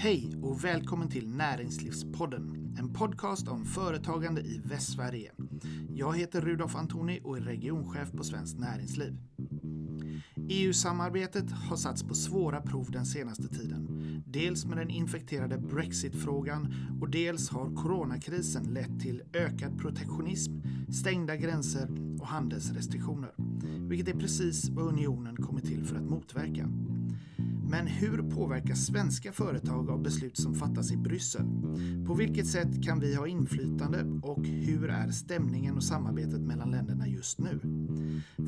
Hej och välkommen till Näringslivspodden, en podcast om företagande i Västsverige. Jag heter Rudolf Antoni och är regionchef på Svenskt Näringsliv. EU-samarbetet har satts på svåra prov den senaste tiden. Dels med den infekterade Brexit-frågan och dels har coronakrisen lett till ökad protektionism, stängda gränser och handelsrestriktioner. Vilket är precis vad unionen kommit till för att motverka. Men hur påverkas svenska företag av beslut som fattas i Bryssel? På vilket sätt kan vi ha inflytande och hur är stämningen och samarbetet mellan länderna just nu?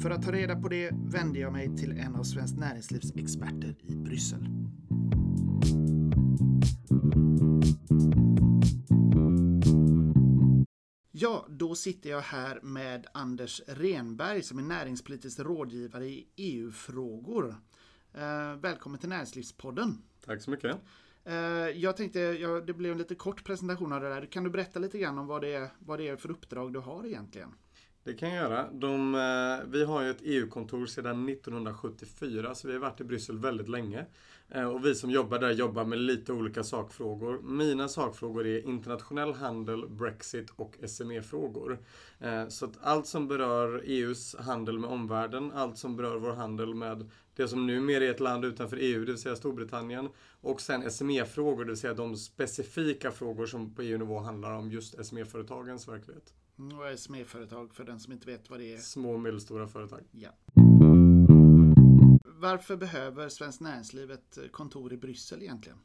För att ta reda på det vände jag mig till en av Svenskt Näringslivs experter i Bryssel. Ja, då sitter jag här med Anders Renberg som är näringspolitisk rådgivare i EU-frågor. Eh, välkommen till Näringslivspodden. Tack så mycket. Eh, jag tänkte, ja, det blev en lite kort presentation av det där. Kan du berätta lite grann om vad det är, vad det är för uppdrag du har egentligen? Det kan jag göra. De, eh, vi har ju ett EU-kontor sedan 1974 så vi har varit i Bryssel väldigt länge. Eh, och vi som jobbar där jobbar med lite olika sakfrågor. Mina sakfrågor är internationell handel, Brexit och SME-frågor. Eh, så att allt som berör EUs handel med omvärlden, allt som berör vår handel med det som numera är ett land utanför EU, det vill säga Storbritannien. Och sen SME-frågor, det vill säga de specifika frågor som på EU-nivå handlar om just SME-företagens verklighet. Mm, vad är SME-företag för den som inte vet vad det är? Små och medelstora företag. Ja. Varför behöver Svenskt Näringsliv ett eh, kontor i Bryssel egentligen?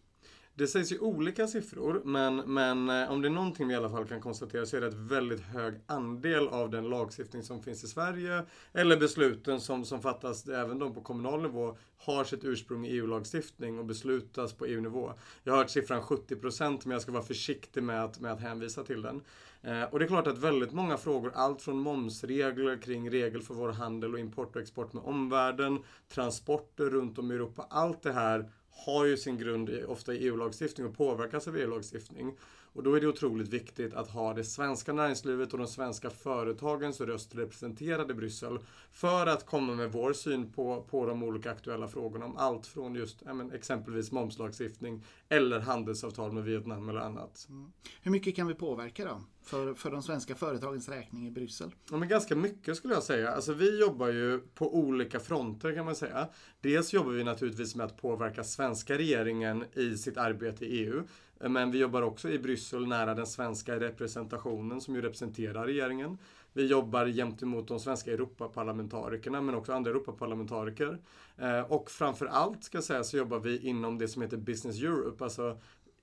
Det sägs ju olika siffror, men, men eh, om det är någonting vi i alla fall kan konstatera så är det ett väldigt hög andel av den lagstiftning som finns i Sverige, eller besluten som, som fattas, även de på kommunal nivå, har sitt ursprung i EU-lagstiftning och beslutas på EU-nivå. Jag har hört siffran 70% men jag ska vara försiktig med att, med att hänvisa till den. Eh, och det är klart att väldigt många frågor, allt från momsregler kring regel för vår handel och import och export med omvärlden, transporter runt om i Europa, allt det här har ju sin grund i, ofta i EU-lagstiftning och påverkas av EU-lagstiftning. Och då är det otroligt viktigt att ha det svenska näringslivet och de svenska företagens röst representerade i Bryssel. För att komma med vår syn på, på de olika aktuella frågorna om allt från just men, exempelvis momslagstiftning eller handelsavtal med Vietnam eller annat. Mm. Hur mycket kan vi påverka då? För, för de svenska företagens räkning i Bryssel? Ja, men ganska mycket skulle jag säga. Alltså, vi jobbar ju på olika fronter kan man säga. Dels jobbar vi naturligtvis med att påverka svenska regeringen i sitt arbete i EU. Eh, men vi jobbar också i Bryssel nära den svenska representationen som ju representerar regeringen. Vi jobbar gentemot de svenska Europaparlamentarikerna men också andra Europaparlamentariker. Eh, och framför allt ska jag säga så jobbar vi inom det som heter Business Europe, alltså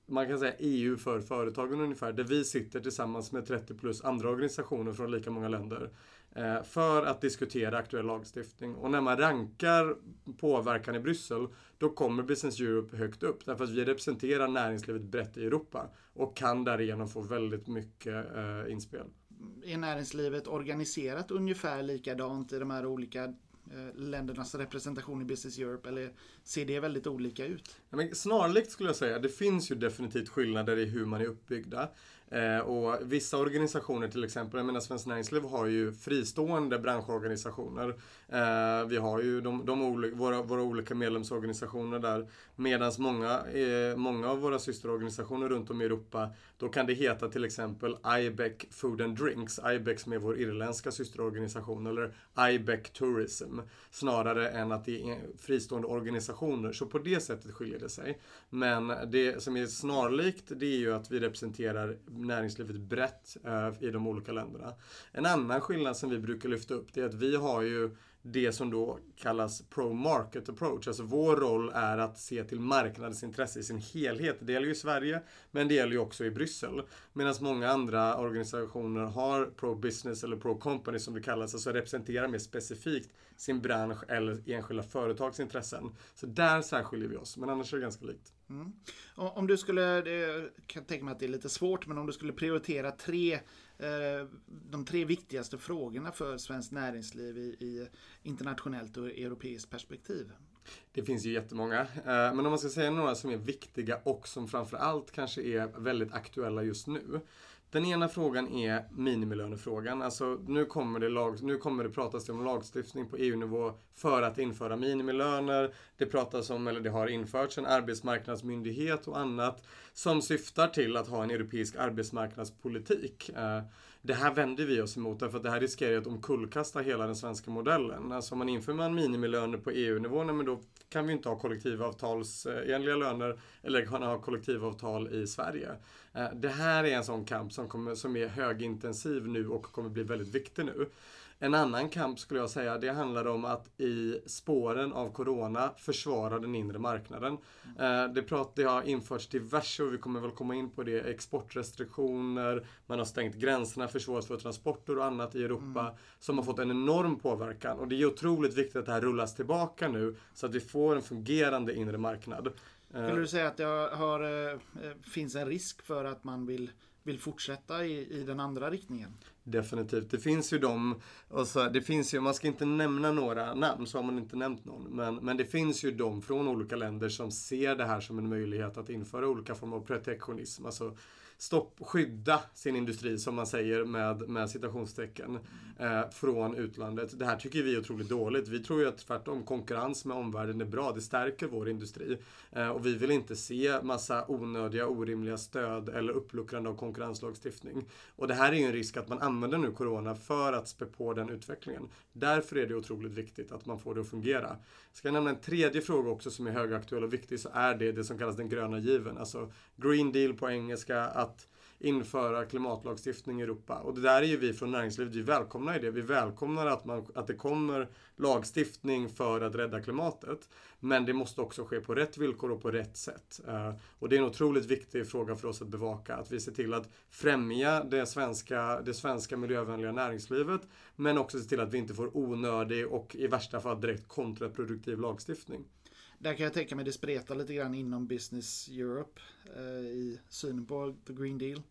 man kan säga EU för företagen ungefär, där vi sitter tillsammans med 30 plus andra organisationer från lika många länder för att diskutera aktuell lagstiftning. Och när man rankar påverkan i Bryssel, då kommer Business Europe högt upp. Därför att vi representerar näringslivet brett i Europa och kan därigenom få väldigt mycket eh, inspel. Är näringslivet organiserat ungefär likadant i de här olika Eh, ländernas representation i Business Europe eller ser det väldigt olika ut? Ja, snarlikt skulle jag säga. Det finns ju definitivt skillnader i hur man är uppbyggda. Eh, och vissa organisationer till exempel, jag menar Svenskt Näringsliv har ju fristående branschorganisationer. Eh, vi har ju de, de våra, våra olika medlemsorganisationer där. Medan många, eh, många av våra systerorganisationer runt om i Europa, då kan det heta till exempel IBEC Food and Drinks, IBEC som är vår irländska systerorganisation, eller IBEC Tourism. Snarare än att det är fristående organisationer, så på det sättet skiljer det sig. Men det som är snarlikt, det är ju att vi representerar näringslivet brett eh, i de olika länderna. En annan skillnad som vi brukar lyfta upp det är att vi har ju det som då kallas pro-market approach. Alltså vår roll är att se till marknadens intresse i sin helhet. Det gäller ju i Sverige, men det gäller ju också i Bryssel. Medan många andra organisationer har pro-business eller pro-company som det kallas, alltså representerar mer specifikt sin bransch eller enskilda företags intressen. Så där särskiljer vi oss, men annars är det ganska likt. Mm. Om du skulle, det kan tänka mig att det är lite svårt, men om du skulle prioritera tre, eh, de tre viktigaste frågorna för svenskt näringsliv i, i internationellt och europeiskt perspektiv. Det finns ju jättemånga. Eh, men om man ska säga några som är viktiga och som framförallt kanske är väldigt aktuella just nu. Den ena frågan är minimilönefrågan. Alltså, nu, kommer det lag, nu kommer det pratas om lagstiftning på EU-nivå för att införa minimilöner. Det pratas om, eller det har införts, en arbetsmarknadsmyndighet och annat som syftar till att ha en europeisk arbetsmarknadspolitik. Eh, det här vänder vi oss emot därför att det här riskerar att omkullkasta hela den svenska modellen. Alltså om man inför man minimilöner på EU-nivå, men då kan vi inte ha kollektivavtalsenliga löner eller kunna ha kollektivavtal i Sverige. Eh, det här är en sån kamp som, kommer, som är högintensiv nu och kommer bli väldigt viktig nu. En annan kamp skulle jag säga, det handlar om att i spåren av Corona försvara den inre marknaden. Eh, det, prat, det har införts diverse, och vi kommer väl komma in på det, exportrestriktioner, man har stängt gränserna, försvårat för transporter och annat i Europa, mm. som har fått en enorm påverkan. Och det är otroligt viktigt att det här rullas tillbaka nu, så att vi får en fungerande inre marknad. Skulle du säga att det har, eh, finns en risk för att man vill vill fortsätta i, i den andra riktningen. Definitivt. Det finns ju de, och så, det finns ju, man ska inte nämna några namn, så har man inte nämnt någon. Men, men det finns ju de från olika länder som ser det här som en möjlighet att införa olika former av protektionism. Alltså stopp, skydda sin industri som man säger med, med citationstecken eh, från utlandet. Det här tycker vi är otroligt dåligt. Vi tror ju att tvärtom konkurrens med omvärlden är bra. Det stärker vår industri. Eh, och vi vill inte se massa onödiga, orimliga stöd eller uppluckrande av konkurrenslagstiftning. Och det här är ju en risk att man använder nu Corona för att spä på den utvecklingen. Därför är det otroligt viktigt att man får det att fungera. Ska jag nämna en tredje fråga också som är högaktuell och viktig så är det det som kallas den gröna given. Alltså Green Deal på engelska, att att införa klimatlagstiftning i Europa. Och det där är ju vi från näringslivet, vi välkomnar ju det. Vi välkomnar att, man, att det kommer lagstiftning för att rädda klimatet. Men det måste också ske på rätt villkor och på rätt sätt. Eh, och det är en otroligt viktig fråga för oss att bevaka. Att vi ser till att främja det svenska, det svenska miljövänliga näringslivet. Men också se till att vi inte får onödig och i värsta fall direkt kontraproduktiv lagstiftning. Där kan jag tänka mig det spretar lite grann inom Business Europe eh, i synen på the Green Deal.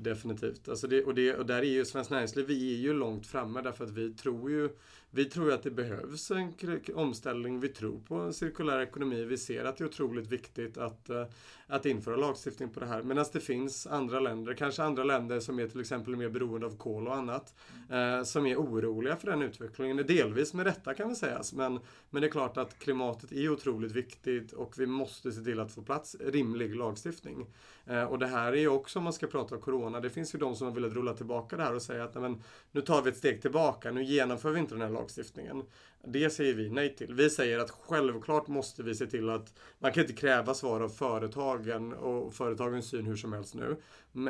Definitivt. Alltså det, och, det, och där är ju Svenskt Näringsliv, vi är ju långt framme därför att vi tror ju vi tror att det behövs en omställning. Vi tror på en cirkulär ekonomi. Vi ser att det är otroligt viktigt att, eh, att införa lagstiftning på det här. Medan det finns andra länder, kanske andra länder som är till exempel mer beroende av kol och annat, eh, som är oroliga för den utvecklingen. Delvis med rätta kan vi säga. Men, men det är klart att klimatet är otroligt viktigt och vi måste se till att få plats rimlig lagstiftning. Eh, och det här är ju också, om man ska prata om Corona, det finns ju de som har velat rulla tillbaka det här och säga att men, nu tar vi ett steg tillbaka, nu genomför vi inte den här lagstiftningen. Det säger vi nej till. Vi säger att självklart måste vi se till att man kan inte kräva svar av företagen och företagens syn hur som helst nu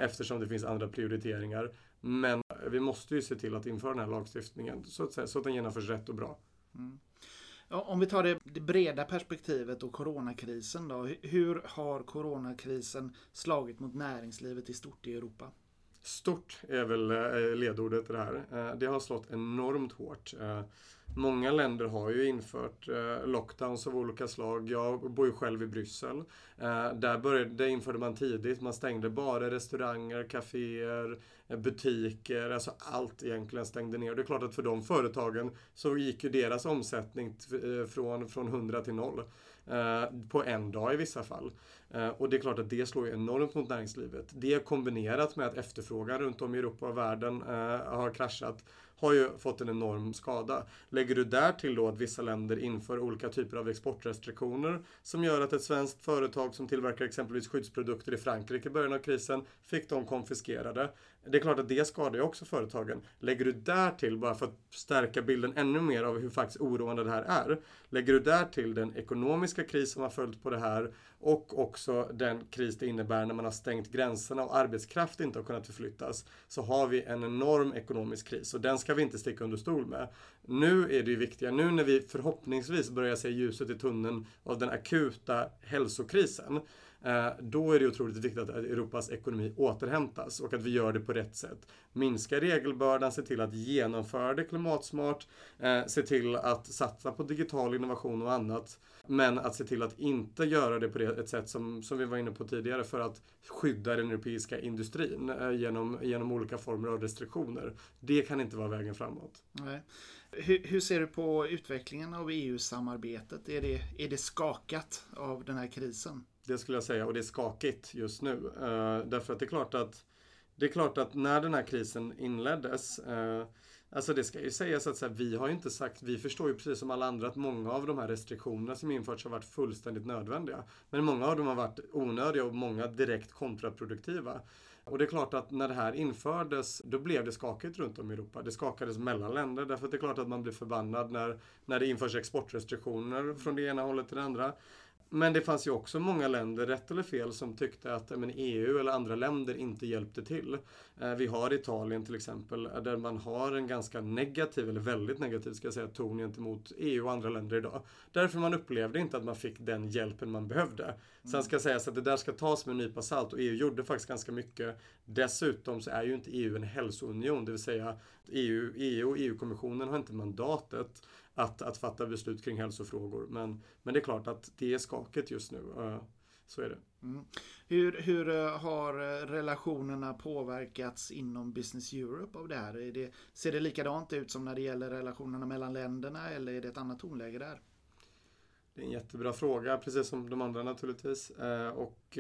eftersom det finns andra prioriteringar. Men vi måste ju se till att införa den här lagstiftningen så att, säga, så att den genomförs rätt och bra. Mm. Om vi tar det, det, breda perspektivet och coronakrisen då. Hur har coronakrisen slagit mot näringslivet i stort i Europa? Stort är väl eh, ledordet det här. Eh, det har slått enormt hårt. Eh, Många länder har ju infört eh, lockdowns av olika slag. Jag bor ju själv i Bryssel. Eh, där, började, det införde man tidigt. Man stängde bara restauranger, kaféer, eh, butiker. Alltså allt egentligen stängde ner. Det är klart att för de företagen så gick ju deras omsättning från, från 100 till 0. På en dag i vissa fall. Och det är klart att det slår enormt mot näringslivet. Det kombinerat med att efterfrågan runt om i Europa och världen har kraschat har ju fått en enorm skada. Lägger du där till då att vissa länder inför olika typer av exportrestriktioner som gör att ett svenskt företag som tillverkar exempelvis skyddsprodukter i Frankrike i början av krisen fick de konfiskerade. Det är klart att det skadar ju också företagen. Lägger du där till, bara för att stärka bilden ännu mer av hur faktiskt oroande det här är, lägger du där till den ekonomiska kris som har följt på det här och också den kris det innebär när man har stängt gränserna och arbetskraft inte har kunnat förflyttas, så har vi en enorm ekonomisk kris och den ska vi inte sticka under stol med. Nu är det ju viktiga, nu när vi förhoppningsvis börjar se ljuset i tunneln av den akuta hälsokrisen, Eh, då är det otroligt viktigt att Europas ekonomi återhämtas och att vi gör det på rätt sätt. Minska regelbördan, se till att genomföra det klimatsmart, eh, se till att satsa på digital innovation och annat. Men att se till att inte göra det på ett sätt som, som vi var inne på tidigare för att skydda den europeiska industrin eh, genom, genom olika former av restriktioner. Det kan inte vara vägen framåt. Nej. Hur, hur, ser du på utvecklingen av EU-samarbetet? Är det, är det skakat av den här krisen? Det skulle jag säga och det är skakigt just nu. Uh, därför att det är klart att det är klart att när den här krisen inleddes uh, Alltså det ska ju sägas att så här, vi har ju inte sagt, vi förstår ju precis som alla andra att många av de här restriktionerna som införts har varit fullständigt nödvändiga. Men många av dem har varit onödiga och många direkt kontraproduktiva. Och det är klart att när det här infördes, då blev det skakigt runt om i Europa. Det skakades mellan länder, därför att det är klart att man blir förbannad när, när det införs exportrestriktioner från det ena hållet till det andra. Men det fanns ju också många länder, rätt eller fel, som tyckte att men, EU eller andra länder inte hjälpte till. Eh, vi har Italien till exempel, där man har en ganska negativ, eller väldigt negativ ska jag säga, ton gentemot EU och andra länder idag. Därför man upplevde inte att man fick den hjälpen man behövde. Sen ska sägas att det där ska tas med en nypa salt och EU gjorde faktiskt ganska mycket. Dessutom så är ju inte EU en hälsounion, det vill säga EU, EU och EU-kommissionen har inte mandatet att, att fatta beslut kring hälsofrågor. Men, men det är klart att det är skakigt just nu. Så är det. Mm. Hur, hur eh, har eh, relationerna påverkats inom Business Europe av det här? Det, ser det likadant ut som när det gäller relationerna mellan länderna eller är det ett annat tonläge där? Det är en jättebra fråga, precis som de andra naturligtvis. Eh, och,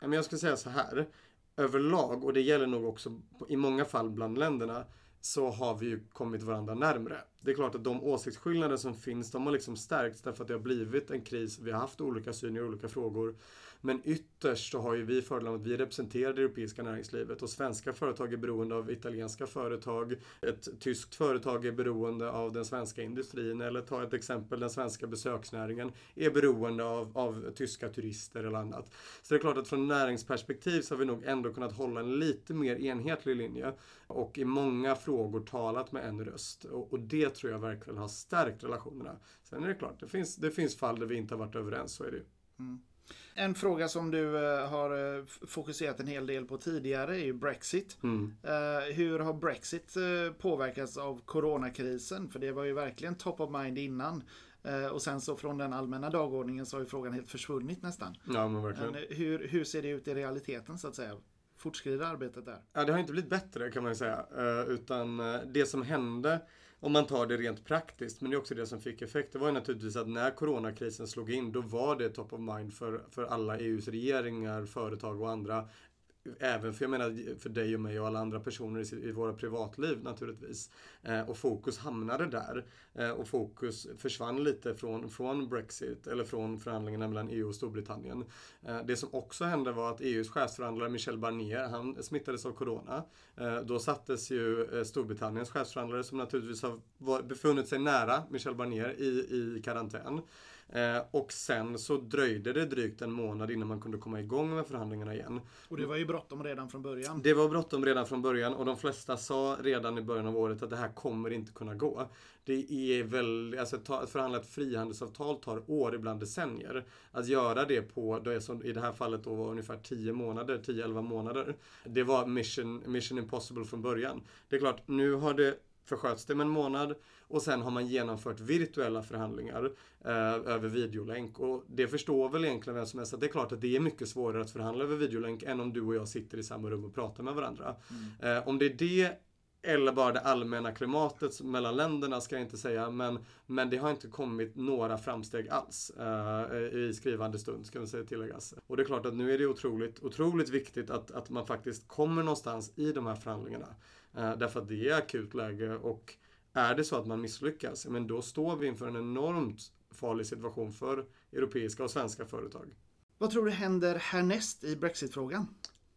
jag skulle säga så här. Överlag, och det gäller nog också i många fall bland länderna, så har vi ju kommit varandra närmre. Det är klart att de åsiktsskillnader som finns, de har liksom stärkts därför att det har blivit en kris. Vi har haft olika syn i olika frågor. Men ytterst så har ju vi fördelen att vi representerar det europeiska näringslivet och svenska företag är beroende av italienska företag. Ett tyskt företag är beroende av den svenska industrin eller ta ett exempel, den svenska besöksnäringen är beroende av, av tyska turister eller annat. Så det är klart att från näringsperspektiv så har vi nog ändå kunnat hålla en lite mer enhetlig linje och i många frågor talat med en röst. Och, och det tror jag verkligen har stärkt relationerna. Sen är det klart, det finns, det finns fall där vi inte har varit överens, så är det ju. Mm. En fråga som du uh, har uh, fokuserat en hel del på tidigare är ju Brexit. Mm. Uh, hur har Brexit påverkats av coronakrisen? För det var ju verkligen top of mind innan. och sen så från den allmänna dagordningen så har ju frågan helt försvunnit nästan. Ja, men verkligen. Hur, hur ser det ut i realiteten så att säga? Fortskrider arbetet där? Ja, det har inte blivit bättre kan man ju säga. utan det som hände om man tar det rent praktiskt, men det är också det som fick effekt. Det var ju naturligtvis att när coronakrisen slog in, då var det top of mind för, för alla EUs regeringar, företag och andra Även för, jag menar, för dig och mig och alla andra personer i, i våra privatliv naturligtvis. Eh, och fokus hamnade där. Eh, och fokus försvann lite från, från Brexit, eller från förhandlingarna mellan EU och Storbritannien. Eh, det som också hände var att EUs chefsförhandlare Michel Barnier, han smittades av Corona. Eh, då sattes ju eh, Storbritanniens chefsförhandlare, som naturligtvis har befunnit sig nära Michel Barnier, i, i karantän. Eh, och sen så dröjde det drygt en månad innan man kunde komma igång med förhandlingarna igen. Och det var ju bråttom redan från början. Det var bråttom redan från början och de flesta sa redan i början av året att det här kommer inte kunna gå. Det är väl, alltså att förhandla ett frihandelsavtal tar år, ibland decennier. Att göra det på, det är som i det här fallet då var ungefär 10 månader, 10-11 månader. Det var mission, mission impossible från början. Det är klart, nu har det försköts det med en månad och sen har man genomfört virtuella förhandlingar eh, över videolänk. Och det förstår väl egentligen vem som helst att det är klart att det är mycket svårare att förhandla över videolänk än om du och jag sitter i samma rum och pratar med varandra. Mm. Eh, om det är det eller bara det allmänna klimatet mellan länderna ska jag inte säga, men, men det har inte kommit några framsteg alls uh, i skrivande stund, ska man säga tilläggas. Och det är klart att nu är det otroligt, otroligt viktigt att, att man faktiskt kommer någonstans i de här förhandlingarna. Uh, därför att det är akut läge och är det så att man misslyckas, men då står vi inför en enormt farlig situation för europeiska och svenska företag. Vad tror du händer härnäst i Brexitfrågan?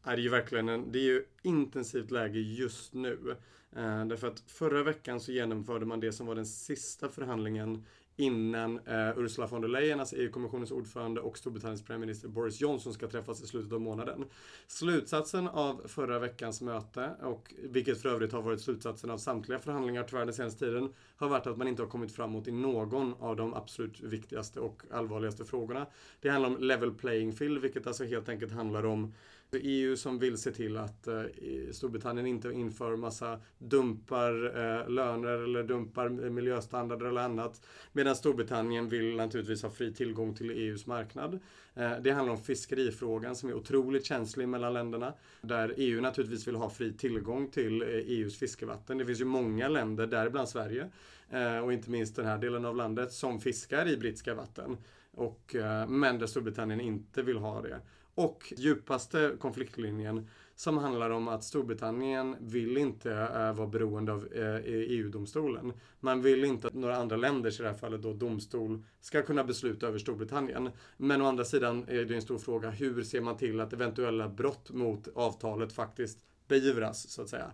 Det är ju verkligen en, det är ju intensivt läge just nu. Eh, därför att förra veckan så genomförde man det som var den sista förhandlingen innan eh, Ursula von der Leyen, alltså EU-kommissionens ordförande och Storbritanniens premiärminister Boris Johnson ska träffas i slutet av månaden. Slutsatsen av förra veckans möte, och vilket för övrigt har varit slutsatsen av samtliga förhandlingar tyvärr den senaste tiden, har varit att man inte har kommit framåt i någon av de absolut viktigaste och allvarligaste frågorna. Det handlar om level playing field, vilket alltså helt enkelt handlar om EU som vill se till att eh, Storbritannien inte inför massa dumpar eh, löner eller dumpar miljöstandarder eller annat. Medan Storbritannien vill naturligtvis ha fri tillgång till EUs marknad. Eh, det handlar om fiskerifrågan som är otroligt känslig mellan länderna. Där EU naturligtvis vill ha fri tillgång till eh, e EUs fiskevatten. Det finns ju många länder, däribland Sverige eh, och inte minst den här delen av landet, som fiskar i brittiska vatten. Och, eh, men där Storbritannien inte vill ha det. Och djupaste konfliktlinjen som handlar om att Storbritannien vill inte äh, vara beroende av äh, EU-domstolen. Man vill inte att några andra länders, i det här fallet då domstol, ska kunna besluta över Storbritannien. Men å andra sidan är det en stor fråga, hur ser man till att eventuella brott mot avtalet faktiskt beivras, så att säga.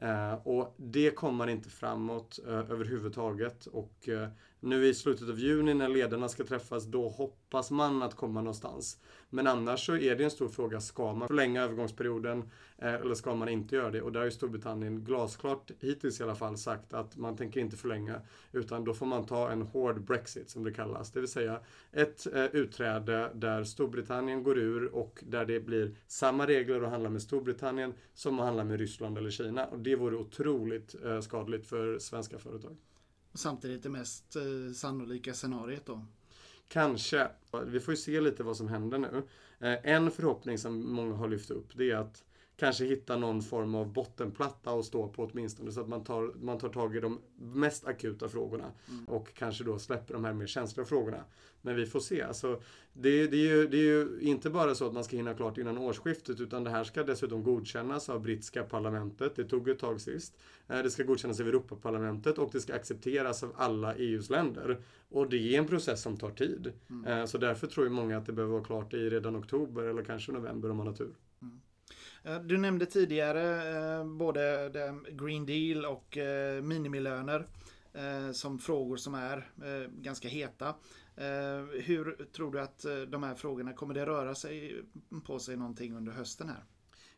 Mm. Uh, och det kommer inte framåt uh, överhuvudtaget. Och uh, nu i slutet av juni när ledarna ska träffas, då hoppas man att komma någonstans. Men annars så är det en stor fråga, ska man förlänga övergångsperioden eh, eller ska man inte göra det? Och där har ju Storbritannien glasklart, hittills i alla fall, sagt att man tänker inte förlänga. Utan då får man ta en hård Brexit som det kallas. Det vill säga ett eh, utträde där Storbritannien går ur och där det blir samma regler att handla med Storbritannien som att handla med Ryssland eller Kina. Och det vore otroligt eh, skadligt för svenska företag. Samtidigt det mest eh, sannolika scenariet då? Kanske. Vi får ju se lite vad som händer nu. Eh, en förhoppning som många har lyft upp det är att kanske hitta någon form av bottenplatta att stå på åtminstone så att man tar, man tar tag i de mest akuta frågorna mm. och kanske då släpper de här mer känsliga frågorna. Men vi får se. Alltså, det, det, är ju, det är ju inte bara så att man ska hinna klart innan årsskiftet utan det här ska dessutom godkännas av brittiska parlamentet. Det tog ett tag sist. Eh, det ska godkännas av Europaparlamentet och det ska accepteras av alla EUs länder. Och det är en process som tar tid. Mm. Eh, så därför tror ju många att det behöver vara klart i redan oktober eller kanske november om man har tur. Eh, du nämnde tidigare både Green Deal och minimilöner som frågor som är ganska heta. Hur tror du att de här frågorna, kommer det röra sig på sig någonting under hösten här?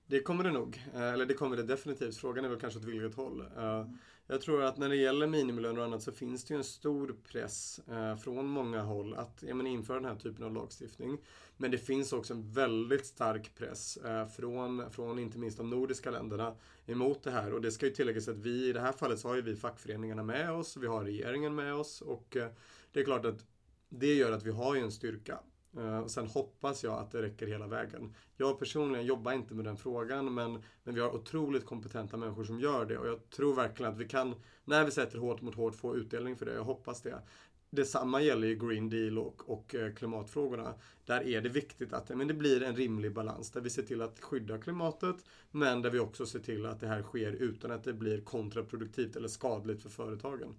Det kommer det nog. Eller det kommer det definitivt. Frågan är väl kanske åt vilket håll. Mm. Jag tror att när det gäller minimilöner och annat så finns det ju en stor press eh, från många håll att ja, men införa den här typen av lagstiftning. Men det finns också en väldigt stark press eh, från, från inte minst de nordiska länderna emot det här. Och det ska ju tilläggas att vi i det här fallet så har ju vi fackföreningarna med oss, vi har regeringen med oss och eh, det är klart att det gör att vi har ju en styrka. Eh, och sen hoppas jag att det räcker hela vägen. Jag personligen jobbar inte med den frågan men, men vi har otroligt kompetenta människor som gör det och jag tror verkligen att vi kan, när vi sätter hårt mot hårt, få utdelning för det. Jag hoppas det. Detsamma gäller ju Green Deal och, och eh, klimatfrågorna. Där är det viktigt att men det blir en rimlig balans där vi ser till att skydda klimatet men där vi också ser till att det här sker utan att det blir kontraproduktivt eller skadligt för företagen.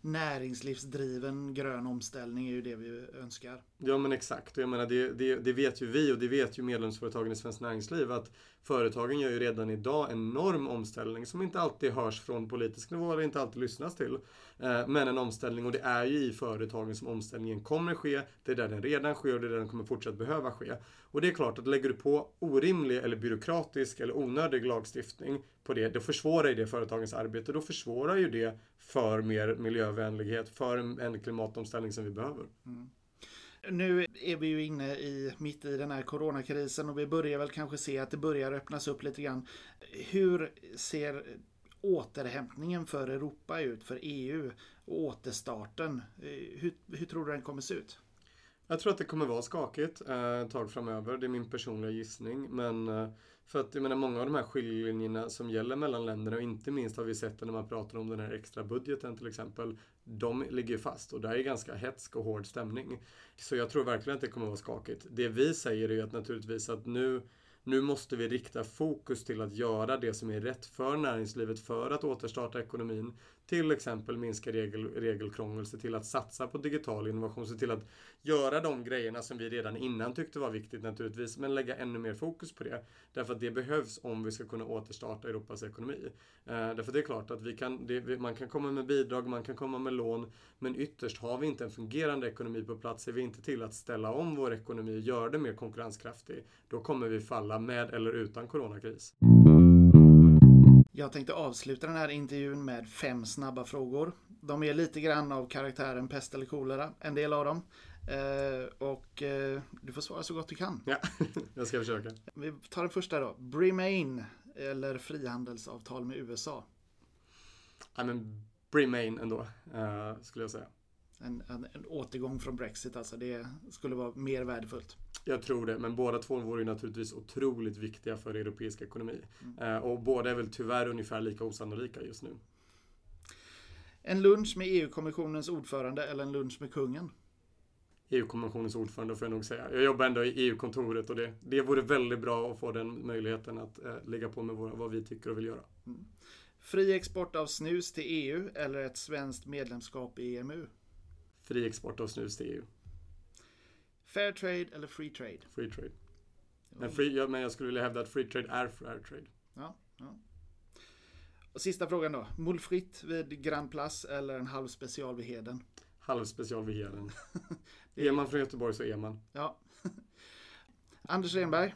Näringslivsdriven grön omställning är ju det vi önskar. Ja men exakt. Och jag menar, det, det, det vet ju vi och det vet ju medlemsföretagen i Svenskt Näringsliv att företagen gör ju redan idag enorm omställning som inte alltid hörs från politisk nivå eller inte alltid lyssnas till. Eh, men en omställning och det är ju i företagen som omställningen kommer ske. Det är där den redan sker och det är där den kommer fortsatt behöva ske. Och det är klart att lägger du på orimlig eller byråkratisk eller onödig lagstiftning på det, då försvårar ju det företagens arbete. Då försvårar ju det för mer miljövänlighet, för en klimatomställning som vi behöver. Mm. Nu är vi ju inne i, mitt i den här coronakrisen och vi börjar väl kanske se att det börjar öppnas upp lite grann. Hur ser återhämtningen för Europa ut, för EU och återstarten? Eh, hur, hur tror du den kommer se ut? Jag tror att det kommer vara skakigt eh, ett tag framöver. Det är min personliga gissning. Men eh, för att jag menar, många av de här skiljelinjerna som gäller mellan länderna och inte minst har vi sett det när man pratar om den här extra budgeten till exempel. De ligger fast och där är ganska hetsk och hård stämning. Så jag tror verkligen att det kommer vara skakigt. Det vi säger är ju att naturligtvis att nu Nu måste vi rikta fokus till att göra det som är rätt för näringslivet för att återstarta ekonomin. Till exempel minska regel, regelkrångel, se till att satsa på digital innovation, se till att göra de grejerna som vi redan innan tyckte var viktigt naturligtvis, men lägga ännu mer fokus på det. Därför att det behövs om vi ska kunna återstarta Europas ekonomi. Eh, därför det är klart att vi kan, det, man kan komma med bidrag, man kan komma med lån, men ytterst har vi inte en fungerande ekonomi på plats, ser vi inte till att ställa om vår ekonomi, och göra det mer konkurrenskraftig, då kommer vi falla med eller utan coronakris. Jag tänkte avsluta den här intervjun med fem snabba frågor. De är lite grann av karaktären pest eller kolera, en del av dem. Eh, och eh, du får svara så gott du kan. Ja, jag ska försöka. Vi tar den första då. Remain eller frihandelsavtal med USA? Ja, men Remain ändå, eh, skulle jag säga. En, en, en, återgång från Brexit alltså. Det skulle vara mer värdefullt. Jag tror det, men båda två vore ju naturligtvis otroligt viktiga för europeisk ekonomi. Mm. Eh, och båda är väl tyvärr ungefär lika osannolika just nu. En lunch med EU-kommissionens ordförande eller en lunch med kungen? EU-kommissionens ordförande får jag nog säga. Jag jobbar ändå i EU-kontoret och det, det vore väldigt bra att få den möjligheten att eh, lägga på med våra, vad vi tycker och vill göra. Mm. Fri export av snus till EU eller ett svenskt medlemskap i EMU? Fri export av snus till EU. Fair trade eller free trade? Free trade. Men, free, ja, men jag skulle vilja hävda att free trade är fair trade. Ja, ja. Och sista frågan då. Mulfritt vid Grand Place eller en halv special vid Heden? Halv special vid Heden. är... är man från Göteborg så är man. Ja. Anders Renberg,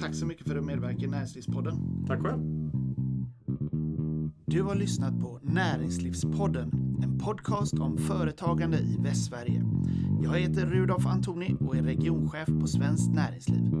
tack så mycket för att du medverkar i Näringslivspodden. Tack själv. Du har lyssnat på Näringslivspodden, en podcast om företagande i Västsverige. Jag heter Rudolf Antoni och är regionchef på Svenskt Näringsliv.